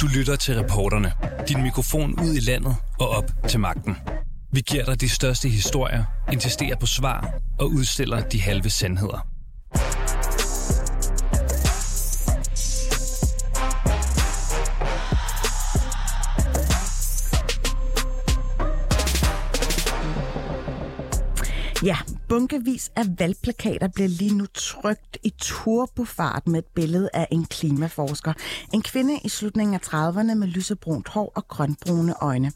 Du lytter til reporterne. Din mikrofon ud i landet og op til magten. Vi giver dig de største historier, insisterer på svar og udstiller de halve sandheder. Ja, bunkevis af valgplakater bliver lige nu trygt i turbofart med et billede af en klimaforsker. En kvinde i slutningen af 30'erne med lysebrunt hår og grønbrune øjne.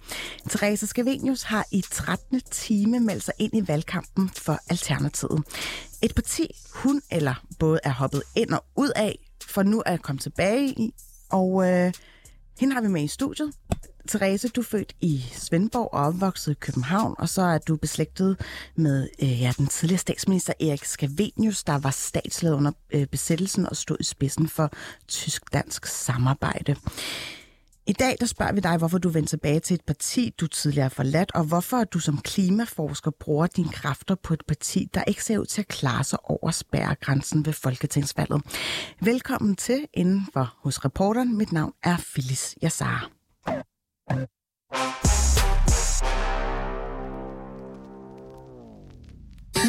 Therese Scavenius har i 13. time meldt sig ind i valgkampen for Alternativet. Et parti, hun eller både er hoppet ind og ud af, for nu er kommet tilbage i. Og øh, hende har vi med i studiet. Therese, du er født i Svendborg og opvokset i København, og så er du beslægtet med øh, ja, den tidligere statsminister Erik Scavenius, der var statsleder under øh, besættelsen og stod i spidsen for tysk-dansk samarbejde. I dag der spørger vi dig, hvorfor du vendte tilbage til et parti, du tidligere har forladt, og hvorfor du som klimaforsker bruger dine kræfter på et parti, der ikke ser ud til at klare sig over spærregrænsen ved Folketingsvalget. Velkommen til inden for hos reporteren. Mit navn er Phyllis Yassar.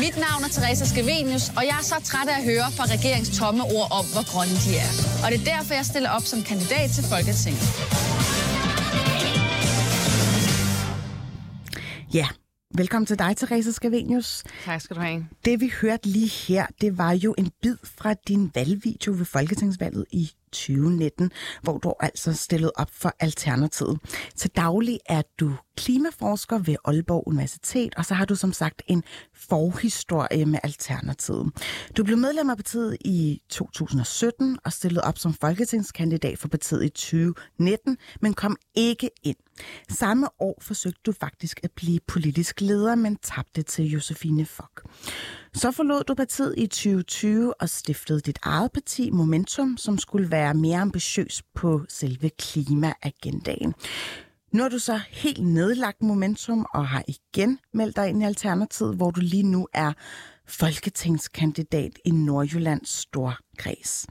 Mit navn er Teresa Skavenius, og jeg er så træt af at høre fra regerings tomme ord om, hvor grønne de er. Og det er derfor, jeg stiller op som kandidat til Folketinget. Ja, velkommen til dig, Teresa Skavenius. Tak skal du have. Det vi hørte lige her, det var jo en bid fra din valgvideo ved Folketingsvalget i 2019, hvor du altså stillede op for Alternativet. Til daglig er du klimaforsker ved Aalborg Universitet, og så har du som sagt en forhistorie med Alternativet. Du blev medlem af partiet i 2017 og stillede op som folketingskandidat for partiet i 2019, men kom ikke ind. Samme år forsøgte du faktisk at blive politisk leder, men tabte til Josefine Fock. Så forlod du partiet i 2020 og stiftede dit eget parti, Momentum, som skulle være mere ambitiøs på selve klimaagendaen. Nu har du så helt nedlagt Momentum og har igen meldt dig ind i Alternativet, hvor du lige nu er folketingskandidat i Nordjyllands Storkreds.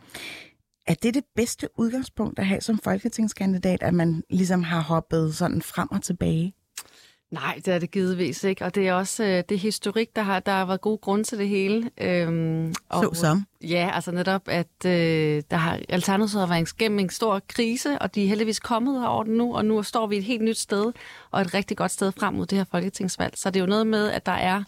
Er det det bedste udgangspunkt at have som folketingskandidat, at man ligesom har hoppet sådan frem og tilbage? Nej, det er det givetvis ikke, og det er også øh, det historik, der har, der har været god grund til det hele. Øhm, og, så som? Ja, altså netop, at øh, der har Alternativet har været igennem en stor krise, og de er heldigvis kommet over den nu, og nu står vi et helt nyt sted, og et rigtig godt sted frem mod det her folketingsvalg. Så det er jo noget med, at der er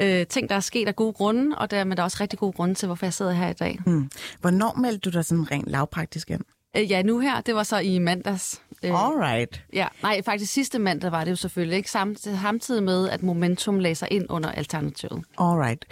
øh, ting, der er sket af gode grunde, og dermed der er også rigtig gode grunde til, hvorfor jeg sidder her i dag. Hmm. Hvornår meldte du dig sådan rent lavpraktisk ind? Øh, ja, nu her, det var så i mandags. Øh, Alright. Ja, nej, faktisk sidste mandag var det jo selvfølgelig, ikke? Samtidig med, at Momentum lagde sig ind under Alternativet. Alright.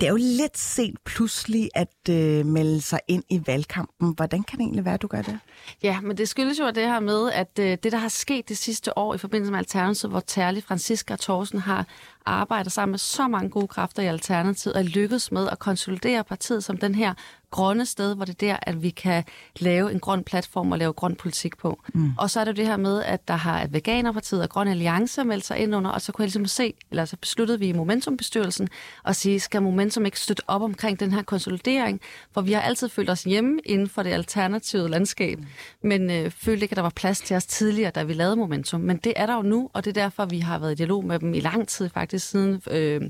Det er jo lidt sent pludselig at øh, melde sig ind i valgkampen. Hvordan kan det egentlig være, at du gør det? Ja, men det skyldes jo det her med, at øh, det, der har sket det sidste år i forbindelse med Alternativet, hvor Terli, Franziska og Thorsen har arbejdet sammen med så mange gode kræfter i Alternativet og lykkedes med at konsolidere partiet som den her grønne sted, hvor det er der, at vi kan lave en grøn platform og lave grøn politik på. Mm. Og så er det det her med, at der har Veganerpartiet og Grøn Alliance meldt sig ind under, og så kunne jeg ligesom se, eller så besluttede vi i Momentum-bestyrelsen at sige, skal Momentum ikke støtte op omkring den her konsolidering? For vi har altid følt os hjemme inden for det alternative landskab, mm. men øh, følte ikke, at der var plads til os tidligere, da vi lavede Momentum. Men det er der jo nu, og det er derfor, vi har været i dialog med dem i lang tid faktisk siden øh,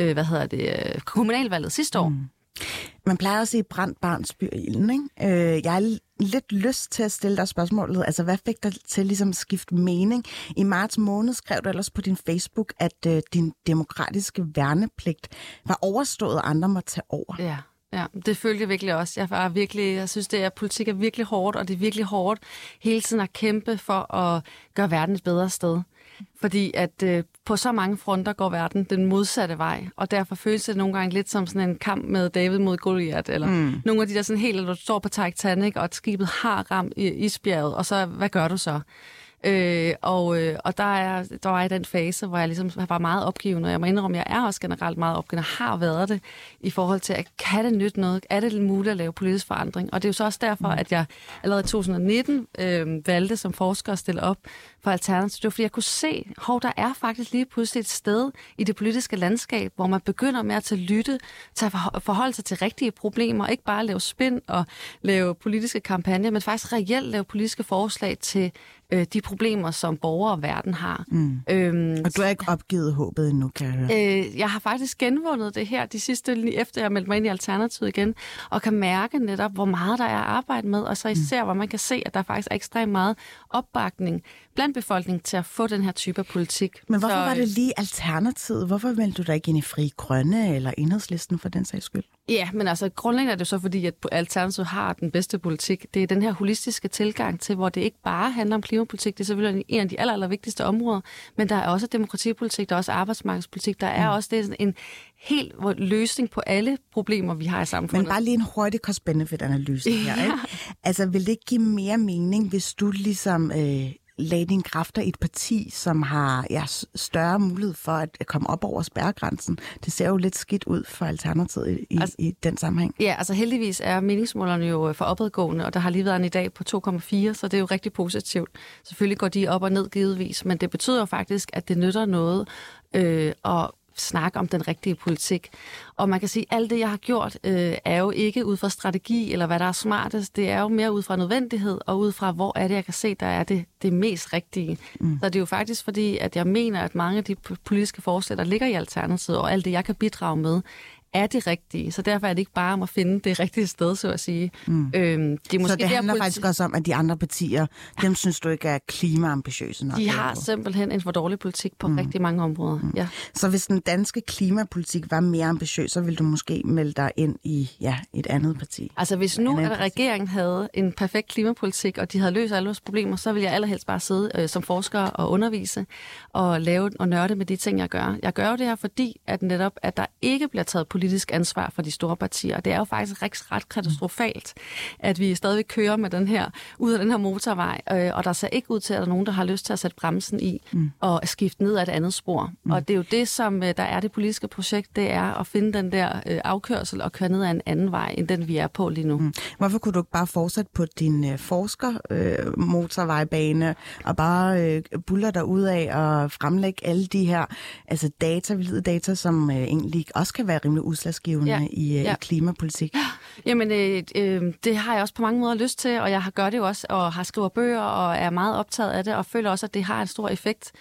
øh, hvad hedder det, øh, kommunalvalget sidste år. Mm. Man plejer at sige, brændt barn spyr ilden, ikke? Øh, jeg har lidt lyst til at stille dig spørgsmålet. Altså, hvad fik dig til ligesom at skifte mening? I marts måned skrev du ellers på din Facebook, at øh, din demokratiske værnepligt var overstået, og andre måtte tage over. Ja. Ja, det følte jeg virkelig også. Jeg, var virkelig, jeg synes, det er, politik er virkelig hårdt, og det er virkelig hårdt hele tiden at kæmpe for at gøre verden et bedre sted. Fordi at øh, på så mange fronter går verden den modsatte vej, og derfor føles det nogle gange lidt som sådan en kamp med David mod Goliath, eller mm. nogle af de der sådan helt, eller du står på Titanic, og at skibet har ramt i isbjerget, og så, hvad gør du så? Øh, og, øh, og der, er, der var i den fase, hvor jeg ligesom var meget opgivende, og jeg må indrømme, at jeg er også generelt meget opgivende, har været det, i forhold til, at kan det nytte noget? Er det muligt at lave politisk forandring? Og det er jo så også derfor, mm. at jeg allerede i 2019 øh, valgte som forsker at stille op for Alternativet. Det var, fordi jeg kunne se, at der er faktisk lige pludselig et sted i det politiske landskab, hvor man begynder med at tage lytte, at forholde sig til rigtige problemer, ikke bare lave spin og lave politiske kampagner, men faktisk reelt lave politiske forslag til øh, de problemer, som borgere og verden har. Mm. Øhm, og du har ikke opgivet håbet endnu, kan jeg høre? Øh, jeg har faktisk genvundet det her de sidste, lige efter jeg meldte mig ind i Alternativet igen, og kan mærke netop, hvor meget der er at arbejde med, og så især, mm. hvor man kan se, at der faktisk er ekstremt meget opbakning blandt befolkningen til at få den her type af politik. Men hvorfor så, var det lige Alternativet? Hvorfor meldte du dig ikke ind i Fri Grønne eller Enhedslisten for den sags skyld? Ja, men altså grundlæggende er det så fordi, at Alternativet har den bedste politik. Det er den her holistiske tilgang til, hvor det ikke bare handler om klimapolitik. Det er selvfølgelig en af de aller, aller vigtigste områder, men der er også demokratipolitik, der er også arbejdsmarkedspolitik, der er mm. også det, en helt løsning på alle problemer, vi har i samfundet. Men bare lige en hurtig cost-benefit-analyse her. ja. Ikke? Altså, vil det ikke give mere mening, hvis du ligesom øh, lagde dine kræfter i et parti, som har ja, større mulighed for at komme op over spærregrænsen. Det ser jo lidt skidt ud for Alternativet i, altså, i den sammenhæng. Ja, altså heldigvis er meningsmålerne jo for opadgående, og der har lige været en i dag på 2,4, så det er jo rigtig positivt. Selvfølgelig går de op og ned givetvis, men det betyder jo faktisk, at det nytter noget øh, at snakke om den rigtige politik. Og man kan sige, at alt det, jeg har gjort, øh, er jo ikke ud fra strategi eller hvad der er smartest. Det er jo mere ud fra nødvendighed og ud fra, hvor er det, jeg kan se, der er det, det mest rigtige. Mm. Så det er jo faktisk fordi, at jeg mener, at mange af de politiske forslag, der ligger i Alternativet, og alt det, jeg kan bidrage med, er det rigtige. Så derfor er det ikke bare om at finde det rigtige sted, så at sige. Mm. Øhm, det er måske så det handler politi- faktisk også om, at de andre partier, dem synes du ikke er klimaambitiøse nok? De har simpelthen en for dårlig politik på mm. rigtig mange områder. Mm. Ja. Så hvis den danske klimapolitik var mere ambitiøs, så ville du måske melde dig ind i ja, et andet parti? Altså hvis nu, at regeringen havde en perfekt klimapolitik, og de havde løst alle vores problemer, så ville jeg allerhelst bare sidde øh, som forsker og undervise og lave og nørde med de ting, jeg gør. Jeg gør det her, fordi at netop, at der ikke bliver taget politik politisk ansvar for de store partier. Det er jo faktisk ret, ret katastrofalt, at vi stadig kører med den her, ud af den her motorvej, øh, og der ser ikke ud til, at der er nogen, der har lyst til at sætte bremsen i mm. og skifte ned af et andet spor. Mm. Og det er jo det, som øh, der er det politiske projekt, det er at finde den der øh, afkørsel og køre ned ad en anden vej, end den vi er på lige nu. Mm. Hvorfor kunne du ikke bare fortsætte på din øh, forsker-motorvejbane øh, og bare øh, buller dig ud af og fremlægge alle de her altså data, valide data, som øh, egentlig også kan være rimelig udslagsgivende ja. i, øh, ja. i klimapolitik? Jamen, øh, øh, det har jeg også på mange måder lyst til, og jeg har gør det jo også, og har skrevet bøger, og er meget optaget af det, og føler også, at det har en stor effekt.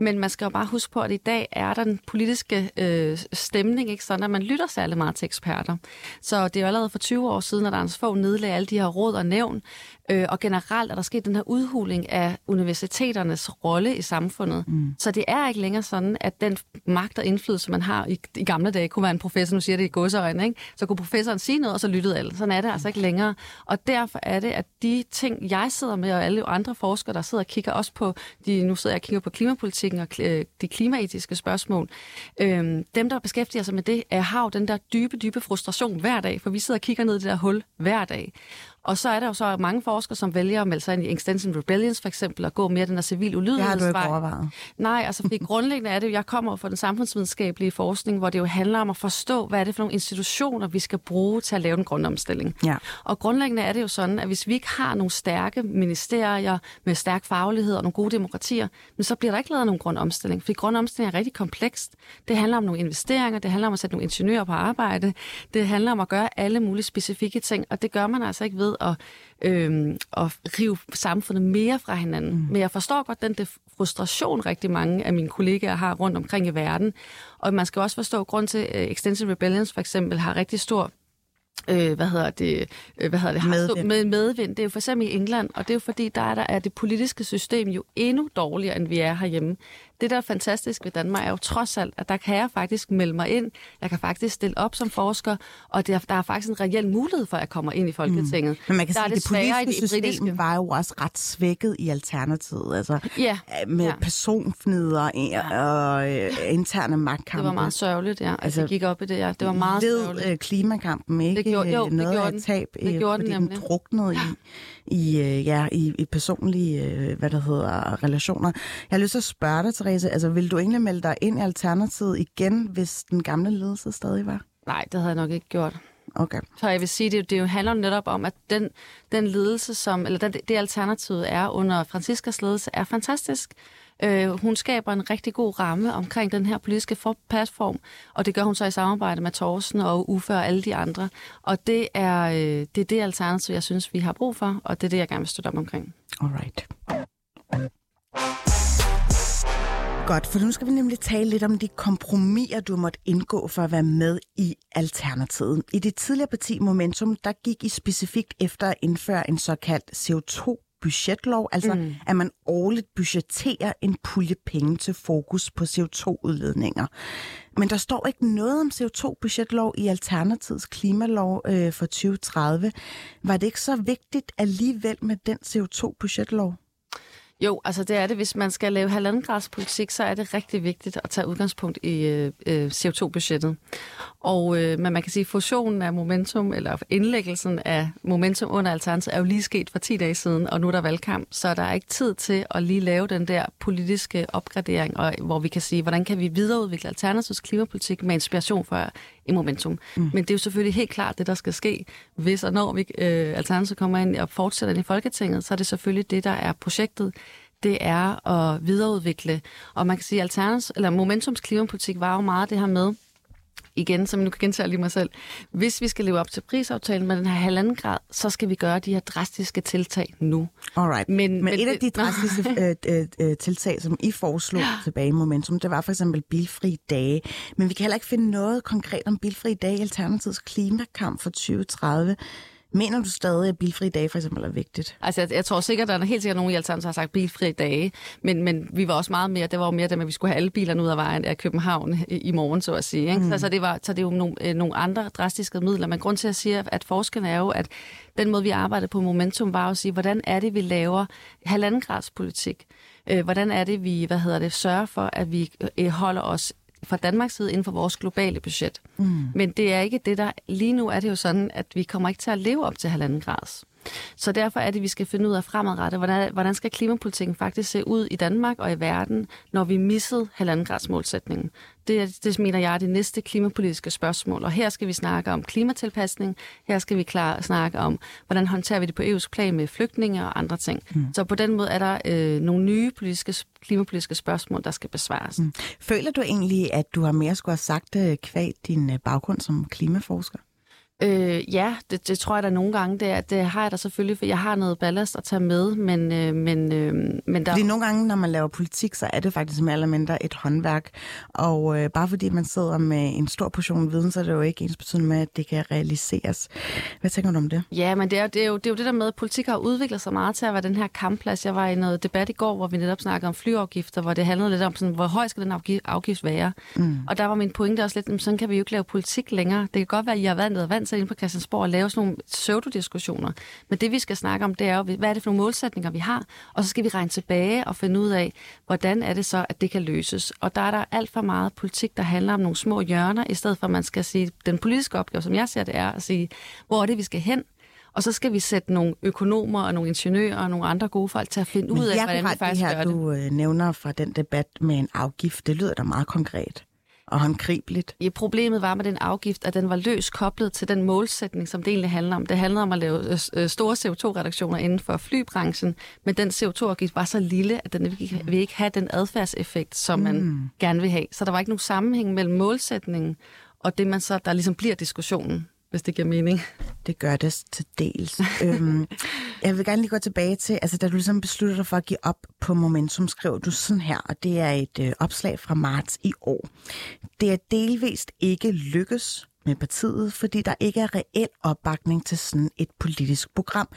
Men man skal jo bare huske på, at i dag er der den politiske øh, stemning, ikke sådan, at man lytter særlig meget til eksperter. Så det er jo allerede for 20 år siden, at Anders Fogh nedlagde alle de her råd og nævn, øh, og generelt er der sket den her udhuling af universiteternes rolle i samfundet. Mm. Så det er ikke længere sådan, at den magt og indflydelse, man har i, i gamle dage, kunne være en professor, nu siger det i godsøjne, ikke? så kunne professoren sige noget, og så lyttede alle. Sådan er det altså ikke længere. Og derfor er det, at de ting, jeg sidder med, og alle andre forskere, der sidder og kigger også på, de, nu sidder jeg og kigger på klimapolitik, klimapolitikken og øh, de klimaetiske spørgsmål. Øhm, dem, der beskæftiger sig med det, er, har jo den der dybe, dybe frustration hver dag, for vi sidder og kigger ned i det der hul hver dag. Og så er der jo så mange forskere, som vælger at melde sig ind i Extension Rebellions for eksempel, og gå mere den der civil ulydighedsvej. Det har du ikke overvejet. Nej, altså fordi grundlæggende er det jo, jeg kommer fra den samfundsvidenskabelige forskning, hvor det jo handler om at forstå, hvad er det for nogle institutioner, vi skal bruge til at lave den grønne omstilling. Ja. Og grundlæggende er det jo sådan, at hvis vi ikke har nogle stærke ministerier med stærk faglighed og nogle gode demokratier, men så bliver der ikke lavet nogen grøn omstilling. Fordi grøn omstilling er rigtig komplekst. Det handler om nogle investeringer, det handler om at sætte nogle ingeniører på arbejde, det handler om at gøre alle mulige specifikke ting, og det gør man altså ikke ved at, øh, at rive samfundet mere fra hinanden. Mm. Men jeg forstår godt den det frustration, rigtig mange af mine kollegaer har rundt omkring i verden. Og man skal også forstå, grund til, at Extensive Rebellions for eksempel har rigtig stor øh, hvad hedder det, øh, hvad hedder det, medvind. med medvind. Det er jo for eksempel i England, og det er jo fordi, der er, der er det politiske system jo endnu dårligere, end vi er herhjemme det, der er fantastisk ved Danmark, er jo trods alt, at der kan jeg faktisk melde mig ind. Jeg kan faktisk stille op som forsker, og der, der er faktisk en reel mulighed for, at jeg kommer ind i Folketinget. Mm. Men man kan der sige, at det politiske system britiske. var jo også ret svækket i Alternativet. Altså, ja. Med ja. personfnider ja. og øh, interne magtkampe. Det var meget sørgeligt, ja. Altså, jeg gik op i det, ja. Det var meget led, sørgeligt. Øh, klimakampen ikke det gjorde, jo, noget det gjorde af tab, det gjorde fordi den, den druknede i i, øh, ja, i, i personlige øh, hvad der hedder, relationer. Jeg har lyst til at spørge dig, Therese, altså vil du egentlig melde dig ind i Alternativet igen, hvis den gamle ledelse stadig var? Nej, det havde jeg nok ikke gjort. Okay. Så jeg vil sige, det, det jo handler netop om, at den, den ledelse, som, eller den, det alternativ er under Franciskas ledelse, er fantastisk. Øh, hun skaber en rigtig god ramme omkring den her politiske platform, og det gør hun så i samarbejde med Thorsten og Uffe og alle de andre. Og det er, øh, det er det alternativ, jeg synes, vi har brug for, og det er det, jeg gerne vil støtte op omkring. Alright. Godt, for nu skal vi nemlig tale lidt om de kompromiser, du måtte indgå for at være med i Alternativet. I det tidligere parti Momentum, der gik I specifikt efter at indføre en såkaldt CO2-budgetlov, altså mm. at man årligt budgetterer en pulje penge til fokus på CO2-udledninger. Men der står ikke noget om CO2-budgetlov i Alternativets klimalov øh, for 2030. Var det ikke så vigtigt alligevel med den CO2-budgetlov? Jo, altså det er det. Hvis man skal lave halvandengradspolitik, så er det rigtig vigtigt at tage udgangspunkt i øh, øh CO2-budgettet. Og øh, men man kan sige, at fusionen af momentum, eller indlæggelsen af momentum under alternativet, er jo lige sket for 10 dage siden, og nu er der valgkamp, så der er ikke tid til at lige lave den der politiske opgradering, og, hvor vi kan sige, hvordan kan vi videreudvikle alternativets klimapolitik med inspiration fra i momentum. Mm. Men det er jo selvfølgelig helt klart det, der skal ske, hvis og når vi, øh, Alternativet kommer ind og fortsætter ind i Folketinget, så er det selvfølgelig det, der er projektet det er at videreudvikle. Og man kan sige, at eller Momentums klimapolitik var jo meget det her med, igen, som nu kan gentage lige mig selv, hvis vi skal leve op til prisaftalen med den her halvanden grad, så skal vi gøre de her drastiske tiltag nu. Alright. Men, men, men et af de drastiske øh, øh, øh, tiltag, som I foreslog tilbage i Momentum, det var for eksempel bilfri dage. Men vi kan heller ikke finde noget konkret om bilfri dage i Alternativets klimakamp for 2030. Mener du stadig, at bilfri dage for eksempel er vigtigt? Altså, jeg, jeg tror sikkert, der er helt sikkert nogen i Alternativet, har sagt bilfri dage, men, men vi var også meget mere, det var jo mere det med, at vi skulle have alle bilerne ud af vejen af København i, i morgen, så at sige. Ikke? Mm. Så, så, det var, så det er jo nogle, øh, nogle andre drastiske midler, men grund til at sige, at forskellen er jo, at den måde, vi arbejdede på Momentum, var at sige, hvordan er det, vi laver halvandengradspolitik? Øh, hvordan er det, vi hvad hedder det, sørger for, at vi øh, holder os fra Danmarks side inden for vores globale budget. Mm. Men det er ikke det, der... Lige nu er det jo sådan, at vi kommer ikke til at leve op til halvanden grads. Så derfor er det, at vi skal finde ud af fremadrettet, hvordan, hvordan skal klimapolitikken faktisk se ud i Danmark og i verden, når vi missede halvandengrads målsætningen. Det, det mener jeg er det næste klimapolitiske spørgsmål. Og her skal vi snakke om klimatilpasning. Her skal vi klar, snakke om, hvordan håndterer vi det på EU's plan med flygtninge og andre ting. Mm. Så på den måde er der øh, nogle nye politiske, klimapolitiske spørgsmål, der skal besvares. Mm. Føler du egentlig, at du har mere skulle have sagt øh, kvad din øh, baggrund som klimaforsker? Øh, ja, det, det tror jeg da nogle gange. Det, det har jeg da selvfølgelig, for jeg har noget ballast at tage med, men... Øh, men, øh, men der... Fordi nogle gange, når man laver politik, så er det faktisk mere eller mindre et håndværk. Og øh, bare fordi man sidder med en stor portion viden, så er det jo ikke ens betydende med, at det kan realiseres. Hvad tænker du om det? Ja, men det er, det, er jo, det er jo det der med, at politik har udviklet sig meget til at være den her kampplads. Jeg var i noget debat i går, hvor vi netop snakkede om flyafgifter, hvor det handlede lidt om, sådan, hvor høj skal den afgift være? Mm. Og der var min pointe også lidt, sådan kan vi jo ikke lave politik længere. Det kan godt være, at I har vant til inde på Christiansborg og lave sådan nogle pseudo-diskussioner. Men det, vi skal snakke om, det er jo, hvad er det for nogle målsætninger, vi har? Og så skal vi regne tilbage og finde ud af, hvordan er det så, at det kan løses. Og der er der alt for meget politik, der handler om nogle små hjørner, i stedet for, at man skal sige, den politiske opgave, som jeg ser det, er at sige, hvor er det, vi skal hen? Og så skal vi sætte nogle økonomer og nogle ingeniører og nogle andre gode folk til at finde Men ud af, hvordan vi faktisk det her, gør det. du øh, nævner fra den debat med en afgift, det lyder da meget konkret og håndgribeligt. Ja, problemet var med den afgift, at den var løs koblet til den målsætning, som det egentlig handler om. Det handlede om at lave øh, øh, store CO2-reduktioner inden for flybranchen, men den CO2-afgift var så lille, at den vil ikke have den adfærdseffekt, som man mm. gerne vil have. Så der var ikke nogen sammenhæng mellem målsætningen og det, man så, der ligesom bliver diskussionen hvis det giver mening. Det gør det til dels. øhm, jeg vil gerne lige gå tilbage til, altså da du ligesom besluttede dig for at give op på Momentum, skrev du sådan her, og det er et øh, opslag fra marts i år. Det er delvist ikke lykkes med partiet, fordi der ikke er reel opbakning til sådan et politisk program.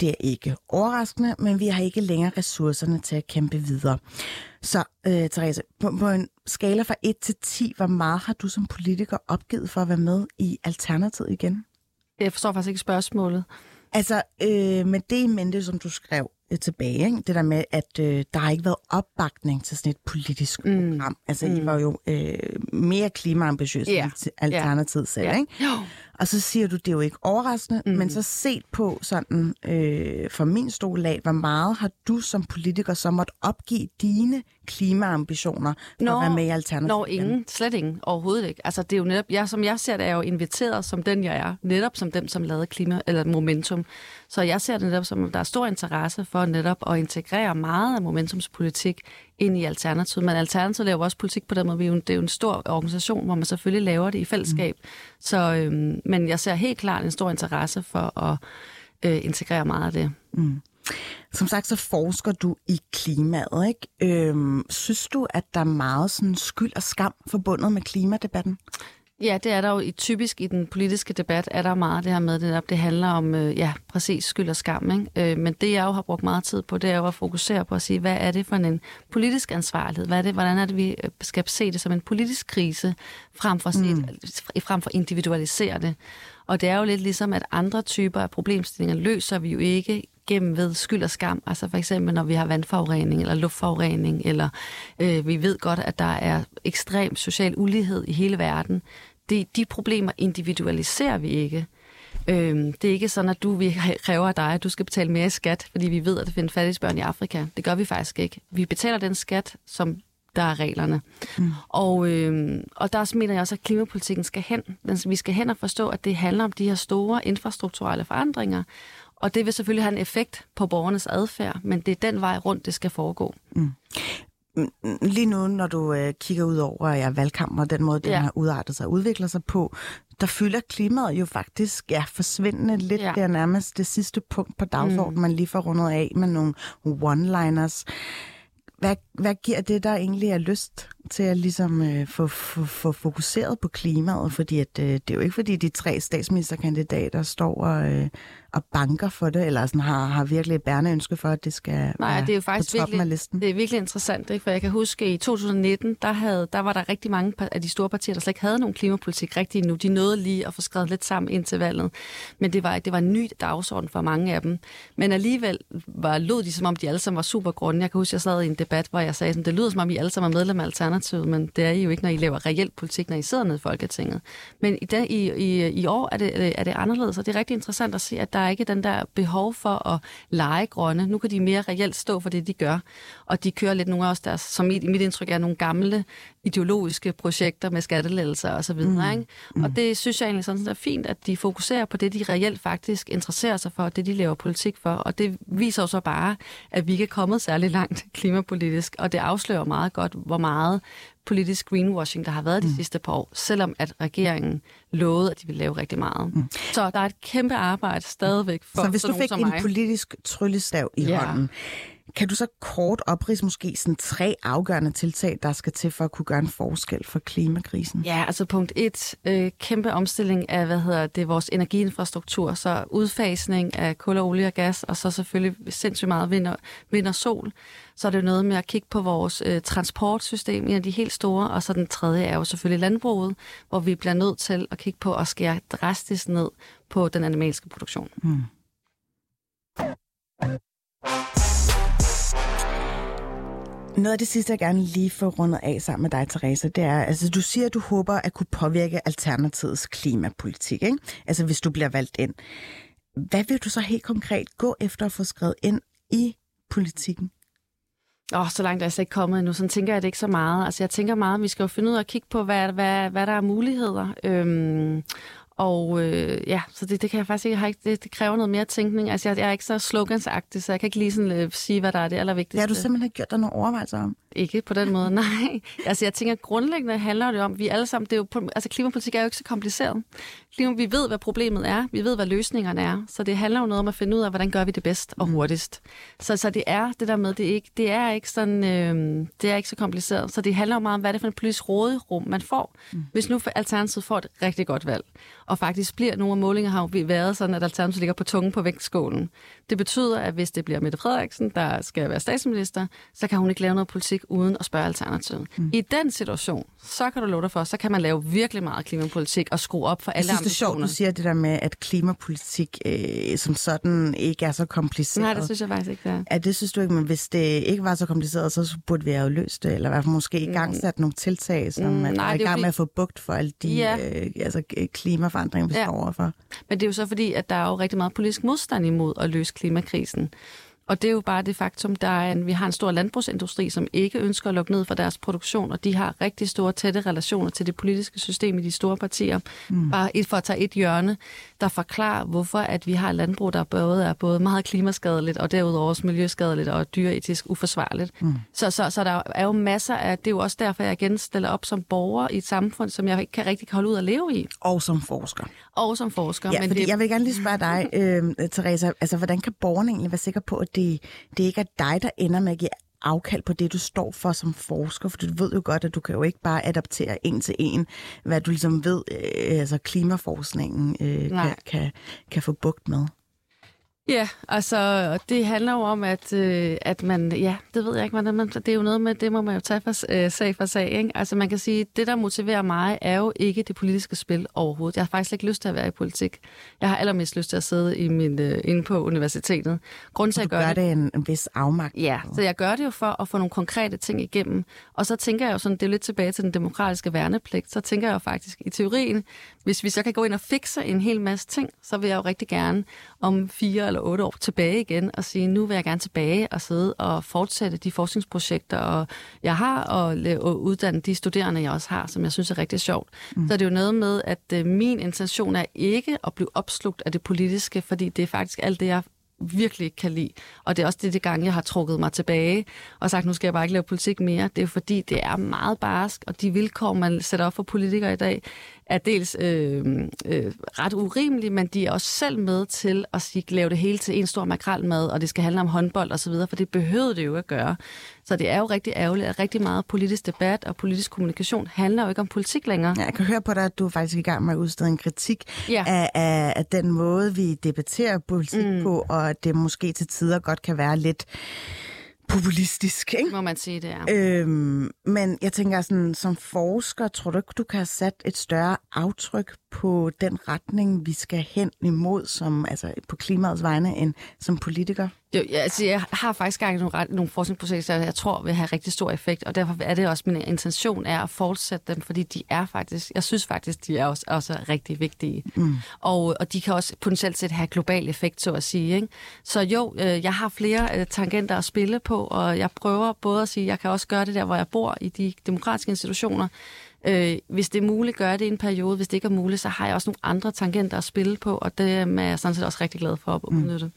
Det er ikke overraskende, men vi har ikke længere ressourcerne til at kæmpe videre. Så, øh, Therese, på, på en skala fra 1 til 10, hvor meget har du som politiker opgivet for at være med i Alternativet igen? Jeg forstår faktisk ikke spørgsmålet. Altså, øh, med det i mente, som du skrev øh, tilbage, ikke? det der med, at øh, der har ikke været opbakning til sådan et politisk mm. program. Altså, mm. I var jo øh, mere klimaambitiøse yeah. end Alternativet yeah. selv, yeah. ikke? Og så siger du, det er jo ikke overraskende, mm. men så set på sådan øh, for min stol af, hvor meget har du som politiker så måtte opgive dine klimaambitioner for Nå, at være med i Alternativet? Nå, ingen. Slet ingen. Overhovedet ikke. Altså, det er jo netop, jeg, som jeg ser det, er jeg jo inviteret som den, jeg er. Netop som dem, som lavede klima, eller Momentum. Så jeg ser det netop som, der er stor interesse for netop at integrere meget af Momentums politik ind i Alternativet. Men Alternativet laver også politik på den måde. Det er jo en stor organisation, hvor man selvfølgelig laver det i fællesskab. Mm. Så, øhm, men jeg ser helt klart en stor interesse for at øh, integrere meget af det. Mm. Som sagt, så forsker du i klimaet, ikke? Øhm, synes du, at der er meget sådan skyld og skam forbundet med klimadebatten? Ja, det er der jo i, typisk i den politiske debat, er der meget det her med, det, der, det handler om, øh, ja, præcis skyld og skam. Ikke? Øh, men det jeg jo har brugt meget tid på, det er jo at fokusere på at sige, hvad er det for en politisk ansvarlighed? Hvad er det, hvordan er det, vi øh, skal se det som en politisk krise, frem for, mm. frem for individualisere det? Og det er jo lidt ligesom, at andre typer af problemstillinger løser vi jo ikke gennem ved skyld og skam. Altså for eksempel, når vi har vandforurening eller luftforurening, eller øh, vi ved godt, at der er ekstrem social ulighed i hele verden. Det, de problemer individualiserer vi ikke. Øhm, det er ikke sådan, at du vi kræver af dig, at du skal betale mere skat, fordi vi ved, at der findes fattige børn i Afrika. Det gør vi faktisk ikke. Vi betaler den skat, som der er reglerne. Mm. Og, øh, og der mener jeg også, at klimapolitikken skal hen. Vi skal hen og forstå, at det handler om de her store infrastrukturelle forandringer. Og det vil selvfølgelig have en effekt på borgernes adfærd, men det er den vej rundt, det skal foregå. Mm. Lige nu, når du øh, kigger ud over ja, valgkampen og den måde, den ja. har udartet sig og udvikler sig på, der fylder klimaet jo faktisk ja, forsvindende lidt. Ja. Det er nærmest det sidste punkt på dagsordenen, mm. man lige får rundet af med nogle one-liners. Hvad, hvad giver det der egentlig af lyst til at ligesom øh, få, få, få fokuseret på klimaet? Fordi at, øh, det er jo ikke fordi de tre statsministerkandidater står og, øh, og banker for det, eller sådan har, har virkelig et bærende ønske for, at det skal Nej, være det er jo faktisk på toppen virkelig, af listen. Det er virkelig interessant, ikke? for jeg kan huske, at i 2019, der, havde, der var der rigtig mange af de store partier, der slet ikke havde nogen klimapolitik rigtig nu. De nåede lige at få skrevet lidt sammen ind til valget, men det var, det var en ny dagsorden for mange af dem. Men alligevel var, lød de, som om de alle sammen var super grunde. Jeg kan huske, at jeg sad i en debat, hvor jeg sagde, at det lyder som om, I alle sammen er medlem af Alternativet, men det er I jo ikke, når I laver reelt politik, når I sidder nede i Folketinget. Men i, den, i, i, i år er det, er det anderledes, og det er rigtig interessant at se, at der er ikke den der behov for at lege grønne. Nu kan de mere reelt stå for det, de gør. Og de kører lidt nogle af os, der, som i mit indtryk er nogle gamle ideologiske projekter med skattelettelser og så videre. Mm. Ikke? Mm. Og det synes jeg egentlig sådan, er fint, at de fokuserer på det, de reelt faktisk interesserer sig for, det de laver politik for. Og det viser jo så bare, at vi ikke er kommet særlig langt klimapolitisk, og det afslører meget godt, hvor meget politisk greenwashing, der har været de mm. sidste par år, selvom at regeringen lovede, at de ville lave rigtig meget. Mm. Så der er et kæmpe arbejde stadigvæk for Så hvis du fik en mig. politisk tryllestav i ja. hånden, kan du så kort oprids måske sådan tre afgørende tiltag, der skal til for at kunne gøre en forskel for klimakrisen? Ja, altså punkt et, øh, kæmpe omstilling af, hvad hedder det, vores energiinfrastruktur, så udfasning af kul og olie og gas, og så selvfølgelig sindssygt meget vind og, vind og sol. Så er det jo noget med at kigge på vores øh, transportsystem, en af de helt store, og så den tredje er jo selvfølgelig landbruget, hvor vi bliver nødt til at kigge på at skære drastisk ned på den animalske produktion. Mm. Noget af det sidste, jeg gerne lige får rundet af sammen med dig, Teresa, det er, altså du siger, at du håber at kunne påvirke Alternativets klimapolitik, ikke? Altså hvis du bliver valgt ind. Hvad vil du så helt konkret gå efter at få skrevet ind i politikken? Åh, oh, så langt er jeg slet ikke kommet endnu. Sådan tænker jeg det ikke så meget. Altså, jeg tænker meget, at vi skal jo finde ud af at kigge på, hvad, hvad, hvad der er muligheder. Øhm, og øh, ja, så det, det kan jeg faktisk ikke, jeg har ikke det, det kræver noget mere tænkning. Altså jeg, jeg er ikke så slogansagtig, så jeg kan ikke lige sådan, øh, sige, hvad der er det allervigtigste. Ja, du simpelthen gjort dig nogle overvejelser om? Ikke på den måde, nej. Altså jeg tænker, grundlæggende handler det om, vi alle sammen, det er jo, altså klimapolitik er jo ikke så kompliceret. Klima, vi ved, hvad problemet er, vi ved, hvad løsningerne er, så det handler jo noget om at finde ud af, hvordan gør vi det bedst og mm. hurtigst. Så, så det er det der med, det er ikke, det er ikke sådan, øh, det er ikke så kompliceret. Så det handler jo meget om, hvad det er for en politisk råderum, man får. Mm. Hvis nu Alternativet får et rigtig godt valg, og faktisk bliver nogle af målinger har jo været sådan, at Alternativet ligger på tungen på vægtskålen. Det betyder, at hvis det bliver Mette Frederiksen, der skal være statsminister, så kan hun ikke lave noget politik uden at spørge alternativet. Mm. I den situation, så kan du love dig for, så kan man lave virkelig meget klimapolitik og skrue op for alle Jeg synes, det er sjovt, ambitioner. du siger det der med, at klimapolitik øh, som sådan ikke er så kompliceret. Nej, det synes jeg faktisk ikke, det er. Ja, det synes du ikke, men hvis det ikke var så kompliceret, så burde vi have løst det, eller i hvert fald måske i gang sat nogle tiltag, som Mm, mm, er nej, i er jo gang fordi- med at få bugt for alle de Ja. øh, altså, øh, klimaforandringer, vi Ja. står overfor. Men det er jo så fordi, at der er jo rigtig meget politisk modstand imod at løse klimakrisen. Og det er jo bare det faktum, der er en, vi har en stor landbrugsindustri, som ikke ønsker at lukke ned for deres produktion, og de har rigtig store, tætte relationer til det politiske system i de store partier. Mm. Bare et, for at tage et hjørne, der forklarer, hvorfor at vi har et landbrug, der både er både meget klimaskadeligt, og derudover også miljøskadeligt og dyreetisk uforsvarligt. Mm. Så, så, så der er jo masser af, det er jo også derfor, jeg igen stiller op som borger i et samfund, som jeg ikke kan rigtig holde ud at leve i, Og som forsker. og som forsker. Ja, fordi det, jeg vil gerne lige spørge dig, øh, Teresa, altså hvordan kan borgerne egentlig være sikre på, at det, det ikke er dig, der ender med at give afkald på det, du står for som forsker? For du ved jo godt, at du kan jo ikke bare adaptere en til en, hvad du ligesom ved, øh, altså klimaforskningen øh, Nej. kan, kan, kan få bugt med. Ja, altså det handler jo om, at, øh, at man, ja, det ved jeg ikke, hvordan man, det er jo noget med, det må man jo tage for, øh, sag for sag, ikke? Altså man kan sige, det der motiverer mig, er jo ikke det politiske spil overhovedet. Jeg har faktisk ikke lyst til at være i politik. Jeg har allermest lyst til at sidde i min, øh, inde på universitetet. Grunden til, at Du jeg gør gør det, det en, en vis afmagt. Ja, så jeg gør det jo for at få nogle konkrete ting igennem. Og så tænker jeg jo sådan, det er lidt tilbage til den demokratiske værnepligt, så tænker jeg jo faktisk i teorien, hvis vi så kan gå ind og fikse en hel masse ting, så vil jeg jo rigtig gerne om fire eller otte år tilbage igen og sige, nu vil jeg gerne tilbage og sidde og fortsætte de forskningsprojekter, og jeg har, og, uddanne de studerende, jeg også har, som jeg synes er rigtig sjovt. Mm. Så det er jo noget med, at øh, min intention er ikke at blive opslugt af det politiske, fordi det er faktisk alt det, jeg virkelig ikke kan lide. Og det er også det, det gange, jeg har trukket mig tilbage og sagt, nu skal jeg bare ikke lave politik mere. Det er jo fordi, det er meget barsk, og de vilkår, man sætter op for politikere i dag, er dels øh, øh, ret urimelige, men de er også selv med til at sige, lave det hele til en stor makralmad, og det skal handle om håndbold osv., for det behøvede det jo at gøre. Så det er jo rigtig ærgerligt, at rigtig meget politisk debat og politisk kommunikation handler jo ikke om politik længere. Ja, jeg kan høre på dig, at du er faktisk i gang med at udstede en kritik Ja. af, af, af den måde, vi debatterer politik mm. på, og at det måske til tider godt kan være lidt populistisk. Ikke? Må man sige, det er. Øhm, men jeg tænker sådan, som forsker, tror du ikke, du kan have sat et større aftryk på den retning, vi skal hen imod, som, altså på klimaets vegne, end som politiker? Jo, ja, altså, jeg har faktisk gang i nogle, ret- nogle forskningsprojekter, jeg tror vil have rigtig stor effekt, og derfor er det også min intention er at fortsætte dem, fordi de er faktisk, jeg synes faktisk, de er også, også rigtig vigtige. Mm. Og, og de kan også potentielt set have global effekt, så at sige. Ikke? Så jo, øh, jeg har flere øh, tangenter at spille på, og jeg prøver både at sige, jeg kan også gøre det der, hvor jeg bor, i de demokratiske institutioner, Øh, hvis det er muligt, gør det i en periode. Hvis det ikke er muligt, så har jeg også nogle andre tangenter at spille på, og det er jeg sådan set også rigtig glad for at udnytte. Mm.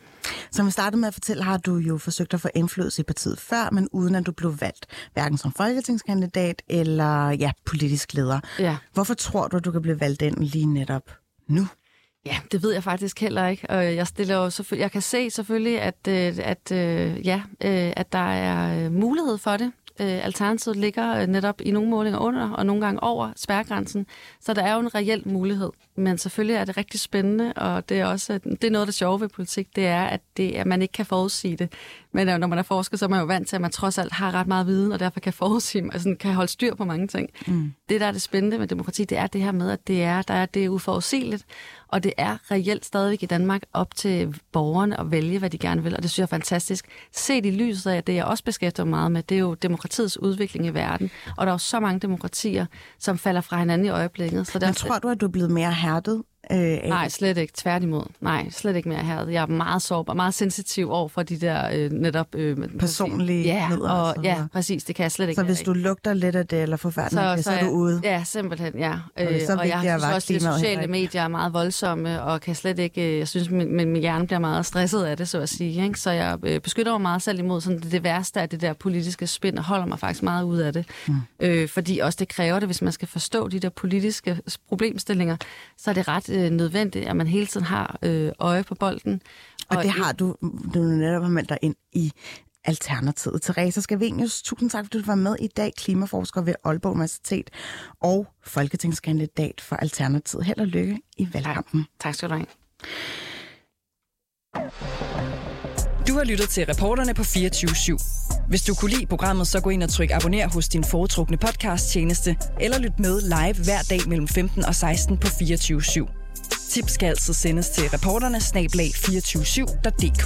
Som vi startede med at fortælle, har du jo forsøgt at få indflydelse i partiet før, men uden at du blev valgt, hverken som folketingskandidat eller ja, politisk leder. Ja. Hvorfor tror du, at du kan blive valgt ind lige netop nu? Ja, det ved jeg faktisk heller ikke. Og jeg stiller jo selvfølgelig, jeg kan se selvfølgelig, at, øh, at, øh, ja, øh, at der er mulighed for det. Øh, Alternativet ligger øh, netop i nogle målinger under, og nogle gange over spærregrænsen. Så der er jo en reel mulighed. Men selvfølgelig er det rigtig spændende, og det er også det er noget af det sjove ved politik, det er, at, det, at man ikke kan forudsige det. Men øh, når man er forsker, så er man jo vant til, at man trods alt har ret meget viden, og derfor kan forudsige, altså kan holde styr på mange ting. Mm. Det, der er det spændende med demokrati, det er det her med, at det er, der er, det er uforudsigeligt, og det er reelt stadigvæk i Danmark op til borgerne at vælge, hvad de gerne vil, og det synes jeg er fantastisk. Set i lyset af, det jeg også beskæftiger mig meget med, det er jo demokratiets udvikling i verden, og der er jo så mange demokratier, som falder fra hinanden i øjeblikket. Så der Men tror du, at du er blevet mere hærdet? Øh, Nej, slet ikke. Tværtimod. Nej, slet ikke mere her. Jeg er meget sårbar, meget sensitiv over for de der øh, netop... Øh, Personlige ja, midler og og, ja, præcis. Det kan jeg slet ikke Så hvis du lugter lidt af det, eller forfærdeligt, så, så, så er du ude? Ja, simpelthen, ja. Og det er så og jeg synes også, at de sociale medier er meget voldsomme, og kan slet ikke... øh, Jeg synes, min, min, min hjerne bliver meget stresset af det, så at sige. Ikke? Så jeg øh, beskytter mig meget selv imod sådan det, det værste af det der politiske spænd, og holder mig faktisk meget ud af det. Mm. Øh, fordi også det kræver det, hvis man skal forstå de der politiske problemstillinger, så er det ret øh, nødvendigt, at man hele tiden har øh, øje på bolden. Og det har du, du netop har meldt dig ind i Alternativet. Teresa Scavenius, tusind tak, fordi du var med i dag. Klimaforsker ved Aalborg Universitet og folketingskandidat for Alternativet. Held og lykke i valgkampen. Tak skal du have. Du har lyttet til reporterne på 24 /7. Hvis du kunne lide programmet, så gå ind og tryk abonner hos din foretrukne podcast-tjeneste, eller lyt med live hver dag mellem 15 og 16 på 24 /7. Tips skal altid sendes til reporterne snablag247.dk.